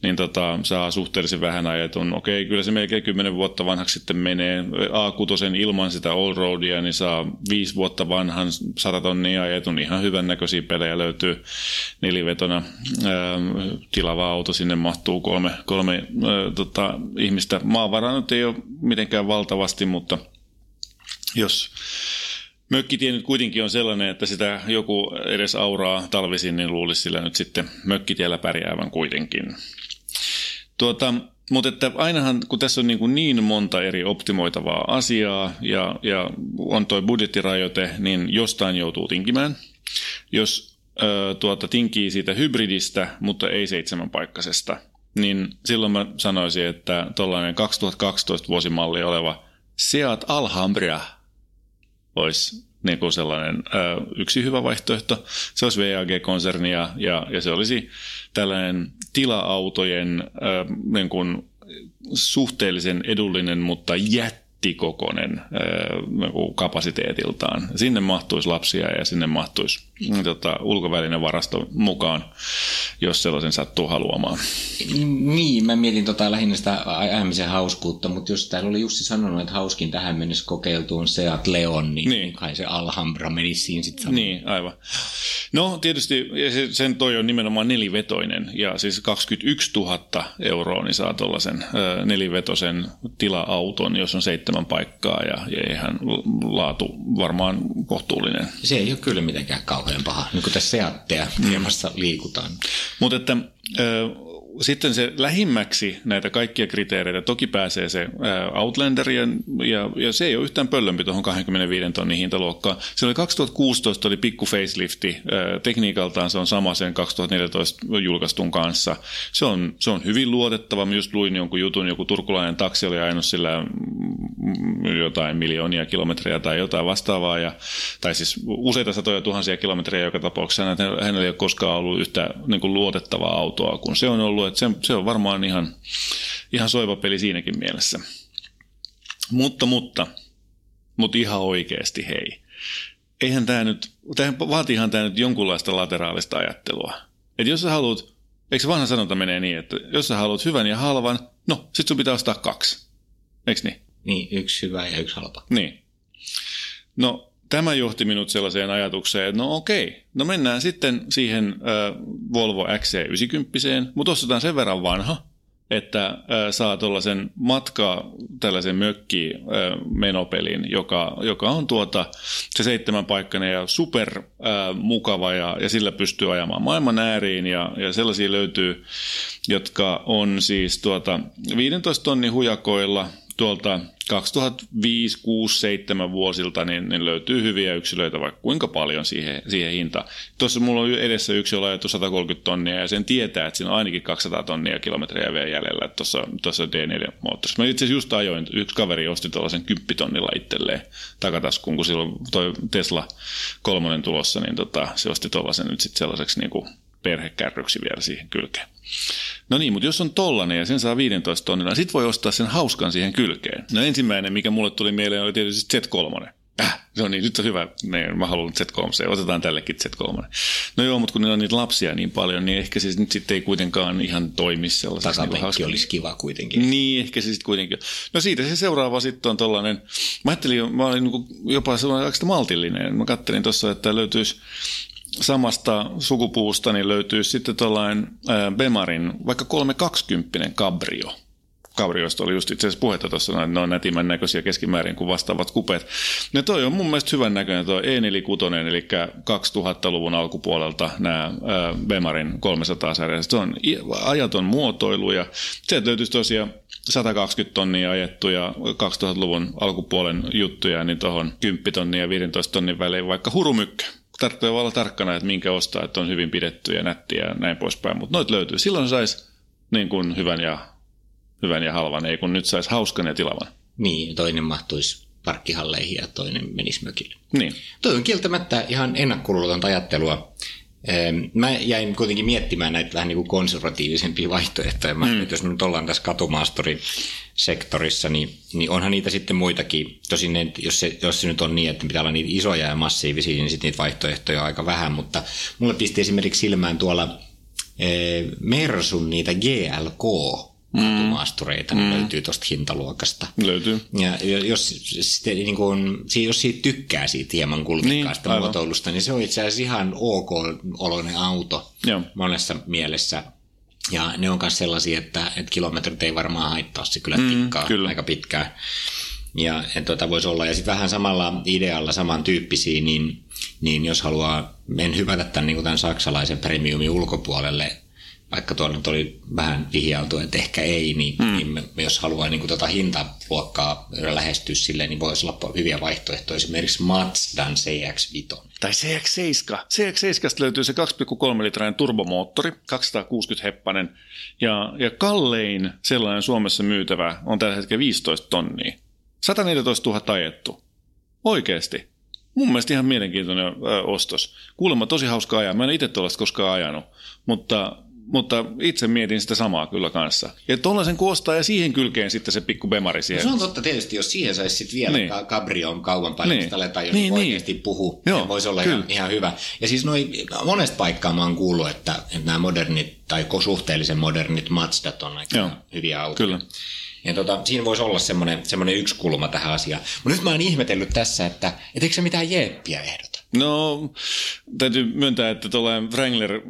niin tota, saa suhteellisen vähän ajetun. Okei, kyllä se melkein 10 vuotta vanhaksi sitten menee. A6 ilman sitä Allroadia, niin saa 5 vuotta vanhan 100 tonnia ajetun. Ihan hyvän näköisiä pelejä löytyy nelivetona. Tilava auto, sinne mahtuu kolme, kolme tota, ihmistä. Maavaraa nyt ei ole mitenkään valtavasti, mutta – jos mökkitie nyt kuitenkin on sellainen, että sitä joku edes auraa talvisin, niin luulisi sillä nyt sitten mökkitiellä pärjäävän kuitenkin. Tuota, mutta että ainahan, kun tässä on niin, kuin niin monta eri optimoitavaa asiaa ja, ja on tuo budjettirajoite, niin jostain joutuu tinkimään. Jos ö, tuota, tinkii siitä hybridistä, mutta ei seitsemänpaikkaisesta, niin silloin mä sanoisin, että tuollainen 2012 vuosimalli oleva Seat Alhambra olisi niin kuin sellainen ö, yksi hyvä vaihtoehto. Se olisi VAG-konserni ja, ja, ja se olisi tällainen tila-autojen ö, niin kuin suhteellisen edullinen, mutta jättä jättikokoinen niinku kapasiteetiltaan. Sinne mahtuisi lapsia ja sinne mahtuisi mm, tota, ulkovälinen varasto mukaan, jos sellaisen sattuu haluamaan. Niin, mä mietin tota lähinnä sitä ajamisen hauskuutta, mutta jos täällä oli Jussi sanonut, että hauskin tähän mennessä kokeiltuun Seat Leon, niin, niin. kai se Alhambra menisi siinä sitten Niin, aivan. No tietysti sen toi on nimenomaan nelivetoinen ja siis 21 000 euroa niin saa tuollaisen nelivetosen tila-auton, jos on seitsemän seitsemän paikkaa ja, ja ihan laatu varmaan kohtuullinen. Se ei ole kyllä mitenkään kauhean paha, niin kuin tässä Seattea teemassa liikutaan. Mutta että sitten se lähimmäksi näitä kaikkia kriteereitä, toki pääsee se Outlander ja, ja, ja se ei ole yhtään pöllömpi tuohon 25 tonnin hintaluokkaan. Se oli 2016 oli pikku facelifti, tekniikaltaan se on sama sen 2014 julkaistun kanssa. Se on, se on hyvin luotettava, mä just luin jonkun jutun, joku turkulainen taksi oli ajanut sillä jotain miljoonia kilometrejä tai jotain vastaavaa, ja, tai siis useita satoja tuhansia kilometrejä joka tapauksessa, hänellä ei ole koskaan ollut yhtä niin kuin luotettavaa autoa kun se on ollut, että se, se on varmaan ihan, ihan soiva peli siinäkin mielessä. Mutta, mutta, mutta ihan oikeasti hei. Eihän tämä nyt, tämähän vaatiihan tämä nyt jonkunlaista lateraalista ajattelua. Että jos sä haluat, eikö se vanha sanonta menee niin, että jos sä haluat hyvän ja halvan, no sit sun pitää ostaa kaksi. Eikö niin? Niin, yksi hyvä ja yksi halpa. Niin. No, tämä johti minut sellaiseen ajatukseen, että no okei, no mennään sitten siihen äh, Volvo XC90, mutta ostetaan sen verran vanha, että äh, saa tuollaisen matkaa tällaisen mökki äh, menopelin, joka, joka on tuota se seitsemänpaikkainen ja super äh, mukava ja, ja sillä pystyy ajamaan maailman ääriin ja, ja sellaisia löytyy, jotka on siis tuota 15 tonnin hujakoilla tuolta 2005, 6, 7 vuosilta niin, niin löytyy hyviä yksilöitä vaikka kuinka paljon siihen, siihen hintaan. Tuossa mulla on edessä yksi, on 130 tonnia ja sen tietää, että siinä on ainakin 200 tonnia kilometriä vielä jäljellä tuossa, tuossa D4-moottorissa. Mä itse asiassa just ajoin, yksi kaveri osti tuollaisen 10 tonnilla itselleen takataskuun, kun silloin toi Tesla kolmonen tulossa, niin tota, se osti tuollaisen nyt sitten sellaiseksi niin kuin perhekärryksi vielä siihen kylkeen. No niin, mutta jos on tollanen ja sen saa 15 tonnilla, niin sitten voi ostaa sen hauskan siihen kylkeen. No ensimmäinen, mikä mulle tuli mieleen, oli tietysti Z3. Äh, se on niin, nyt on hyvä, ne, mä haluan Z3, otetaan tällekin Z3. No joo, mutta kun ne on niitä lapsia niin paljon, niin ehkä se nyt sitten ei kuitenkaan ihan toimi sellaisessa. Takapenkki niin olisi kiva kuitenkin. Niin, ehkä se sitten kuitenkin. No siitä se seuraava sitten on tollainen, mä ajattelin, mä olin niin jopa sellainen aika maltillinen. Mä kattelin tuossa, että löytyisi samasta sukupuusta niin löytyy sitten tuollainen Bemarin vaikka 320 Cabrio. Cabrioista oli just itse asiassa puhetta tuossa, että ne on nätimän näköisiä keskimäärin kuin vastaavat kupeet. Ne toi on mun mielestä hyvän näköinen tuo E46, eli 2000-luvun alkupuolelta nämä Bemarin 300 sarja. Se on ajaton muotoilu ja sieltä löytyisi tosiaan 120 tonnia ajettuja 2000-luvun alkupuolen juttuja, niin tuohon 10 tonnia ja 15 tonnin välein vaikka hurumykkä tarvitsee olla tarkkana, että minkä ostaa, että on hyvin pidetty ja nätti ja näin poispäin, mutta noit löytyy. Silloin saisi niin kuin hyvän, ja, hyvän ja halvan, ei kun nyt saisi hauskan ja tilavan. Niin, toinen mahtuisi parkkihalleihin ja toinen menisi mökille. Niin. Toi on kieltämättä ihan ennakkoluulotonta ajattelua. Mä jäin kuitenkin miettimään näitä vähän niin kuin konservatiivisempia vaihtoehtoja. Mä, mm. Jos me nyt ollaan tässä katumaastori sektorissa, niin, niin onhan niitä sitten muitakin. Tosin ne, jos, se, jos se nyt on niin, että pitää olla niitä isoja ja massiivisia, niin sitten niitä vaihtoehtoja on aika vähän. Mutta mulle pisti esimerkiksi silmään tuolla e, Mersun niitä GLK maastureita, mm. niin löytyy tuosta hintaluokasta. Löytyy. Ja jos, sitten, niin kun, jos siitä tykkää siitä hieman kulmikkaasta niin, muotoilusta, niin se on itse asiassa ihan ok-oloinen auto Joo. monessa mielessä. Ja ne on myös sellaisia, että, että kilometrit ei varmaan haittaa, se kyllä mm, tikkaa kyllä. aika pitkään. Ja tuota voisi olla, ja sitten vähän samalla idealla samantyyppisiä, niin, niin jos haluaa, en hyvätä tämän, niin tämän saksalaisen premiumin ulkopuolelle, vaikka tuolla nyt oli vähän vihjailtu, että ehkä ei, niin, mm. niin me, jos haluaa niin kuin tuota hintaluokkaa lähestyä sille, niin voisi olla hyviä vaihtoehtoja. Esimerkiksi Mazdan CX-5. Tai CX-7. CX-7 löytyy se 2,3 litrainen turbomoottori, 260 heppanen, ja, ja kallein sellainen Suomessa myytävä on tällä hetkellä 15 tonnia. 114 000 ajettu. Oikeasti. Mun mielestä ihan mielenkiintoinen ö, ostos. Kuulemma tosi hauska ajaa. Mä en itse tuollaista koskaan ajanut, mutta mutta itse mietin sitä samaa kyllä kanssa. Ja tuollaisen kuostaa ja siihen kylkeen sitten se pikku bemari siihen. No se on totta tietysti, jos siihen saisi sitten vielä niin. Cabrion kaupan paljon, niin. aletaan jo niin, oikeasti niin. puhua. Joo, voisi olla ihan, ihan, hyvä. Ja siis noi, monesta paikkaa mä oon kuullut, että, että nämä modernit tai suhteellisen modernit Mazdat on aika Joo, hyviä autoja. Kyllä. Ja tota, siinä voisi olla semmoinen, semmoinen yksi kulma tähän asiaan. Mutta nyt mä oon ihmetellyt tässä, että et eikö se mitään jeeppiä ehdota? No, täytyy myöntää, että tuollainen Wrangler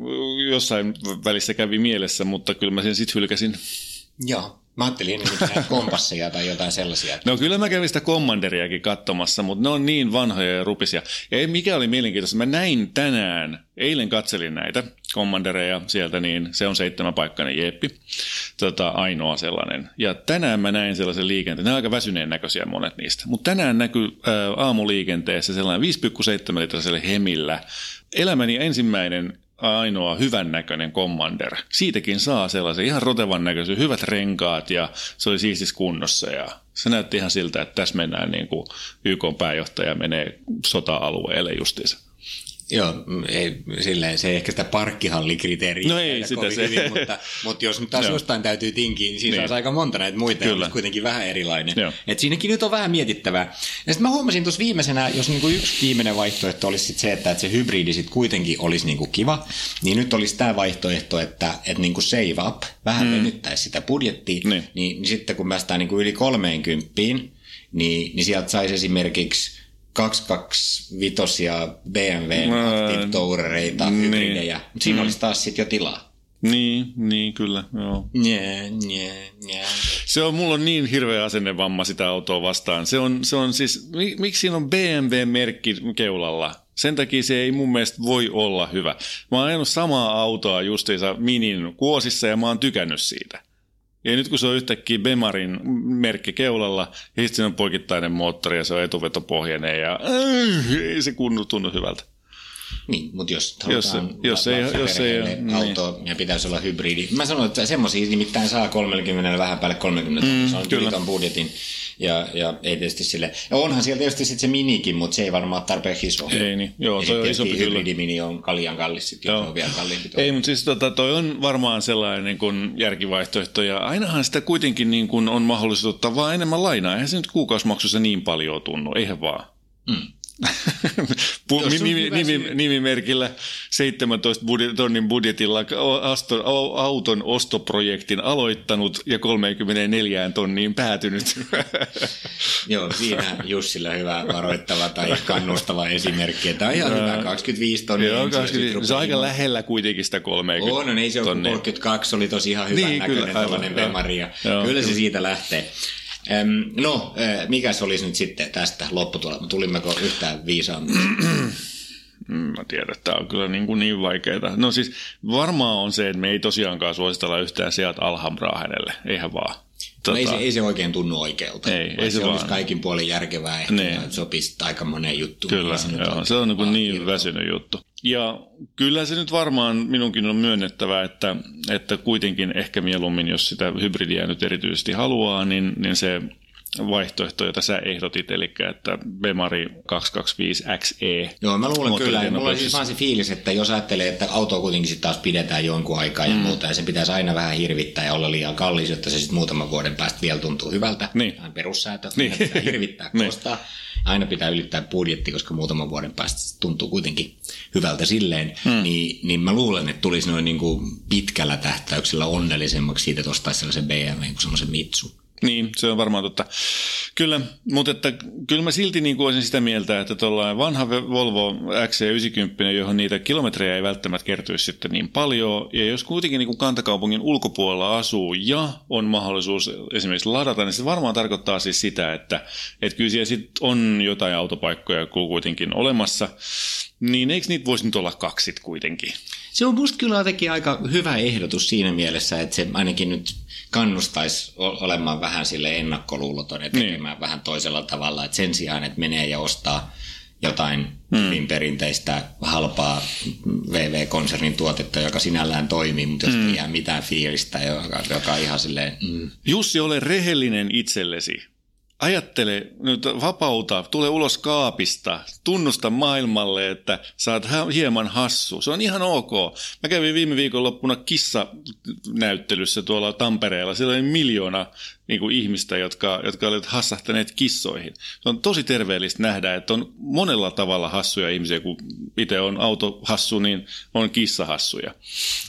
jossain välissä kävi mielessä, mutta kyllä mä sen sitten hylkäsin. Joo. Mä ajattelin enemmän kompasseja tai jotain sellaisia. No kyllä mä kävin sitä Commanderiakin katsomassa, mutta ne on niin vanhoja ja rupisia. Ja mikä oli mielenkiintoista, mä näin tänään, eilen katselin näitä Commandereja sieltä, niin se on seitsemänpaikkainen jeppi, tota, ainoa sellainen. Ja tänään mä näin sellaisen liikenteen, ne on aika väsyneen näköisiä monet niistä, mutta tänään näkyy ää, aamuliikenteessä sellainen 5,7 litraselle hemillä, elämäni ensimmäinen ainoa hyvännäköinen Commander. Siitäkin saa sellaisen ihan rotevan näköisen, hyvät renkaat ja se oli siistis kunnossa ja se näytti ihan siltä, että tässä mennään niin kuin YK pääjohtaja menee sota-alueelle justiinsa. Joo, ei, silleen, se ei ehkä sitä parkkihallikriteeriä no ei sitä se. Hyvin, mutta, mutta jos nyt taas no. jostain täytyy tinkiä, niin siinä niin. saisi aika monta näitä muita, Kyllä. ja kuitenkin vähän erilainen. Et siinäkin nyt on vähän mietittävää. Ja sitten mä huomasin tuossa viimeisenä, jos niinku yksi viimeinen vaihtoehto olisi sit se, että, että se hybridi sit kuitenkin olisi niinku kiva, niin nyt olisi tämä vaihtoehto, että, että niinku save up, vähän mm. venyttäisi sitä budjettia, niin. Niin, niin sitten kun päästään niinku yli 30, niin, niin sieltä saisi esimerkiksi 225 BMW Active Tourereita, niin. hybridejä. Mutta siinä Mm. olisi taas sitten jo tilaa. Niin, niin kyllä, joo. Nye, nye, nye. Se on, mulla on niin hirveä asennevamma sitä autoa vastaan. Se on, se on siis, mi- miksi siinä on BMW-merkki keulalla? Sen takia se ei mun mielestä voi olla hyvä. Mä oon ajanut samaa autoa justiinsa Minin kuosissa ja mä oon tykännyt siitä. Ja nyt kun se on yhtäkkiä Bemarin merkki keulalla, ja sitten siinä on poikittainen moottori ja se on etuvetopohjainen ja äh, ei se kunnu tunnu hyvältä. Niin, mutta jos Jos se- halutaan jos ei- jos ei- niin. auto ja pitäisi olla hybridi. Mä sanoin, että semmoisia nimittäin saa 30 vähän päälle 30 mm, se on kyllä. budjetin. Ja, ja ei tietysti sille. Ja onhan siellä tietysti sit se minikin, mutta se ei varmaan ole tarpeeksi iso. Ei niin, joo, ja toi on sitten isompi tietysti kyllä. hybridimini on kallian kallis, sit, Joo. on vielä kalliimpi. Ei, mutta siis tota, toi on varmaan sellainen niin kuin järkivaihtoehto, ja ainahan sitä kuitenkin niin kuin on mahdollisuus ottaa vaan enemmän lainaa. Eihän se nyt kuukausimaksussa niin paljon tunnu, eihän vaan. Mm. Nimi, hyvä nimi, nimimerkillä 17 budjet, tonnin budjetilla asto, auton ostoprojektin aloittanut ja 34 tonniin päätynyt. Joo, siinä Jussilla hyvä varoittava tai kannustava esimerkki. Tämä on ihan hyvä, 25 tonnia. Joo, ensin, ja 20, sit se on aika lähellä kuitenkin sitä 30 On, no ei se ole, kun tonnia. 32 oli tosi ihan hyvän Niin, niin, kyllä, näköinen tällainen. Bemari. Ja Joo, kyllä se kyllä. siitä lähtee. No, äh, mikäs olisi nyt sitten tästä lopputulema? Tulimmeko yhtään viisaammin? Mm, Mä tiedän, että tämä on kyllä niin, kuin niin vaikeaa. No siis varmaan on se, että me ei tosiaankaan suositella yhtään Seat Alhambraa hänelle, eihän vaan. No ei, se, ei se oikein tunnu oikealta. Ei, ei se olisi vaan. kaikin puolin järkevää ehkä Niin. ja sopisi aika moneen juttuun. Kyllä, se joo, se on niin, vaan niin hirveä. väsynyt juttu. Ja kyllä se nyt varmaan minunkin on myönnettävä, että, että kuitenkin ehkä mieluummin, jos sitä hybridiä nyt erityisesti haluaa, niin, niin se vaihtoehto, jota sä ehdotit, eli että Bemari 225XE. Joo, mä luulen kyllä. Mulla on siis vaan se fiilis, että jos ajattelee, että autoa kuitenkin sitten taas pidetään jonkun aikaa ja mm. muuta, ja sen pitäisi aina vähän hirvittää ja olla liian kallis, jotta se sitten muutaman vuoden päästä vielä tuntuu hyvältä. Niin. On perussäätö, Niin. niin. pitää hirvittää, Niin. kostaa. Aina pitää ylittää budjetti, koska muutaman vuoden päästä se tuntuu kuitenkin hyvältä silleen. Mm. Niin, niin mä luulen, että tulisi noin niin kuin pitkällä tähtäyksellä onnellisemmaksi siitä, että ostaisi sellaisen BMW kuin semmoisen Mitsu. Niin, se on varmaan totta. Kyllä, mutta että, kyllä mä silti niin olisin sitä mieltä, että tuollainen vanha Volvo XC90, johon niitä kilometrejä ei välttämättä kertyisi sitten niin paljon, ja jos kuitenkin niin kantakaupungin ulkopuolella asuu ja on mahdollisuus esimerkiksi ladata, niin se varmaan tarkoittaa siis sitä, että, että kyllä siellä sit on jotain autopaikkoja kuitenkin olemassa, niin eikö niitä voisi nyt olla kaksit kuitenkin? Se on musta kyllä jotenkin aika hyvä ehdotus siinä mielessä, että se ainakin nyt kannustaisi olemaan vähän sille ennakkoluuloton ja tekemään niin. vähän toisella tavalla. Että sen sijaan, että menee ja ostaa jotain hyvin perinteistä halpaa VV-konsernin tuotetta, joka sinällään toimii, mutta josta hmm. ei jää mitään fiilistä, joka, joka on ihan silleen... Mm. Jussi, ole rehellinen itsellesi. Ajattele nyt vapauta, tule ulos kaapista, tunnusta maailmalle, että sä oot hieman hassu. Se on ihan ok. Mä kävin viime viikonloppuna kissanäyttelyssä tuolla Tampereella. Siellä oli miljoona niin kuin ihmistä, jotka, jotka olivat hassahtaneet kissoihin. Se on tosi terveellistä nähdä, että on monella tavalla hassuja ihmisiä, kun itse on autohassu, niin on kissahassuja.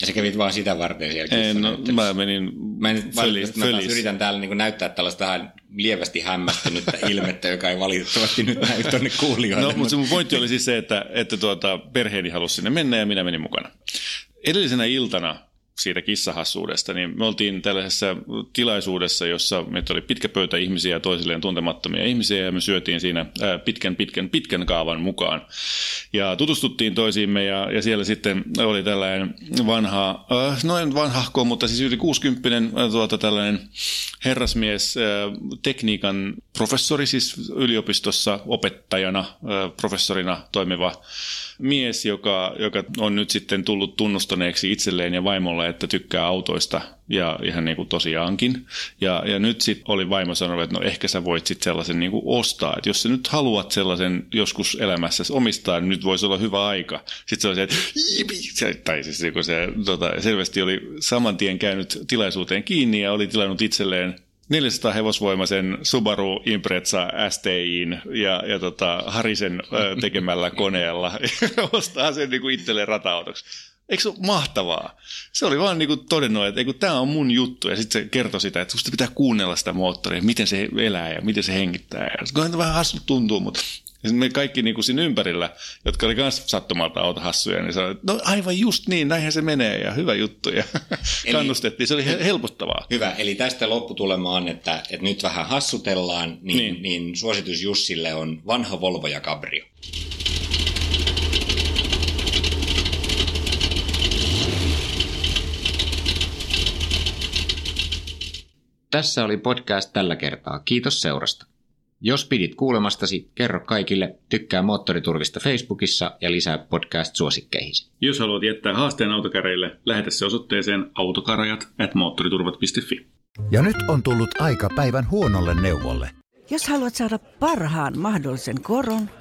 Ja sä kävit vaan sitä varten siellä En, no, mä menin Mä, en, fölis, mä fölis. yritän täällä niin näyttää tällaista lievästi hämmästynyttä ilmettä, joka ei valitettavasti nyt näy tuonne kuulijoille. No, mutta se mun pointti oli siis se, että, että tuota, perheeni halusi sinne mennä ja minä menin mukana. Edellisenä iltana siitä kissahassuudesta, niin me oltiin tällaisessa tilaisuudessa, jossa meitä oli pitkä pöytä ihmisiä ja toisilleen tuntemattomia ihmisiä ja me syötiin siinä pitkän, pitkän, pitkän kaavan mukaan. Ja tutustuttiin toisiimme ja, ja siellä sitten oli tällainen vanha, noin vanhahko, mutta siis yli 60 äh, tuota, tällainen herrasmies, tekniikan professori siis yliopistossa opettajana, professorina toimiva mies, joka, joka on nyt sitten tullut tunnustaneeksi itselleen ja vaimolle, että tykkää autoista ja ihan niin kuin tosiaankin. Ja, ja nyt sitten oli vaimo sanonut, että no ehkä sä voit sitten sellaisen niin kuin ostaa, että jos sä nyt haluat sellaisen joskus elämässä omistaa, niin nyt voisi olla hyvä aika. Sitten se oli se, että jipi, tai siis kuin se tota, selvästi oli saman tien käynyt tilaisuuteen kiinni ja oli tilannut itselleen 400 hevosvoimaisen Subaru Impreza STIin ja, ja tota, Harisen tekemällä koneella ostaa sen niin kuin itselleen rata-autoksi. Eikö se ole mahtavaa? Se oli vaan niin kuin todennut, että tämä on mun juttu. Ja sitten se kertoi sitä, että susta pitää kuunnella sitä moottoria, miten se elää ja miten se hengittää. Ja se vähän hassu tuntuu, mutta Ja me kaikki niin kuin siinä ympärillä, jotka oli myös sattumalta autohassuja, niin sanoi, no aivan just niin, näinhän se menee ja hyvä juttu. Ja eli, kannustettiin, se oli helpottavaa. Hyvä, eli tästä lopputulema on, että, että nyt vähän hassutellaan, niin, niin. niin suositus Jussille on vanha Volvo ja Cabrio. Tässä oli podcast tällä kertaa. Kiitos seurasta. Jos pidit kuulemastasi, kerro kaikille, tykkää Moottoriturvista Facebookissa ja lisää podcast-suosikkeihisi. Jos haluat jättää haasteen autokäreille, lähetä se osoitteeseen autokarajat at moottoriturvat.fi. Ja nyt on tullut aika päivän huonolle neuvolle. Jos haluat saada parhaan mahdollisen koron,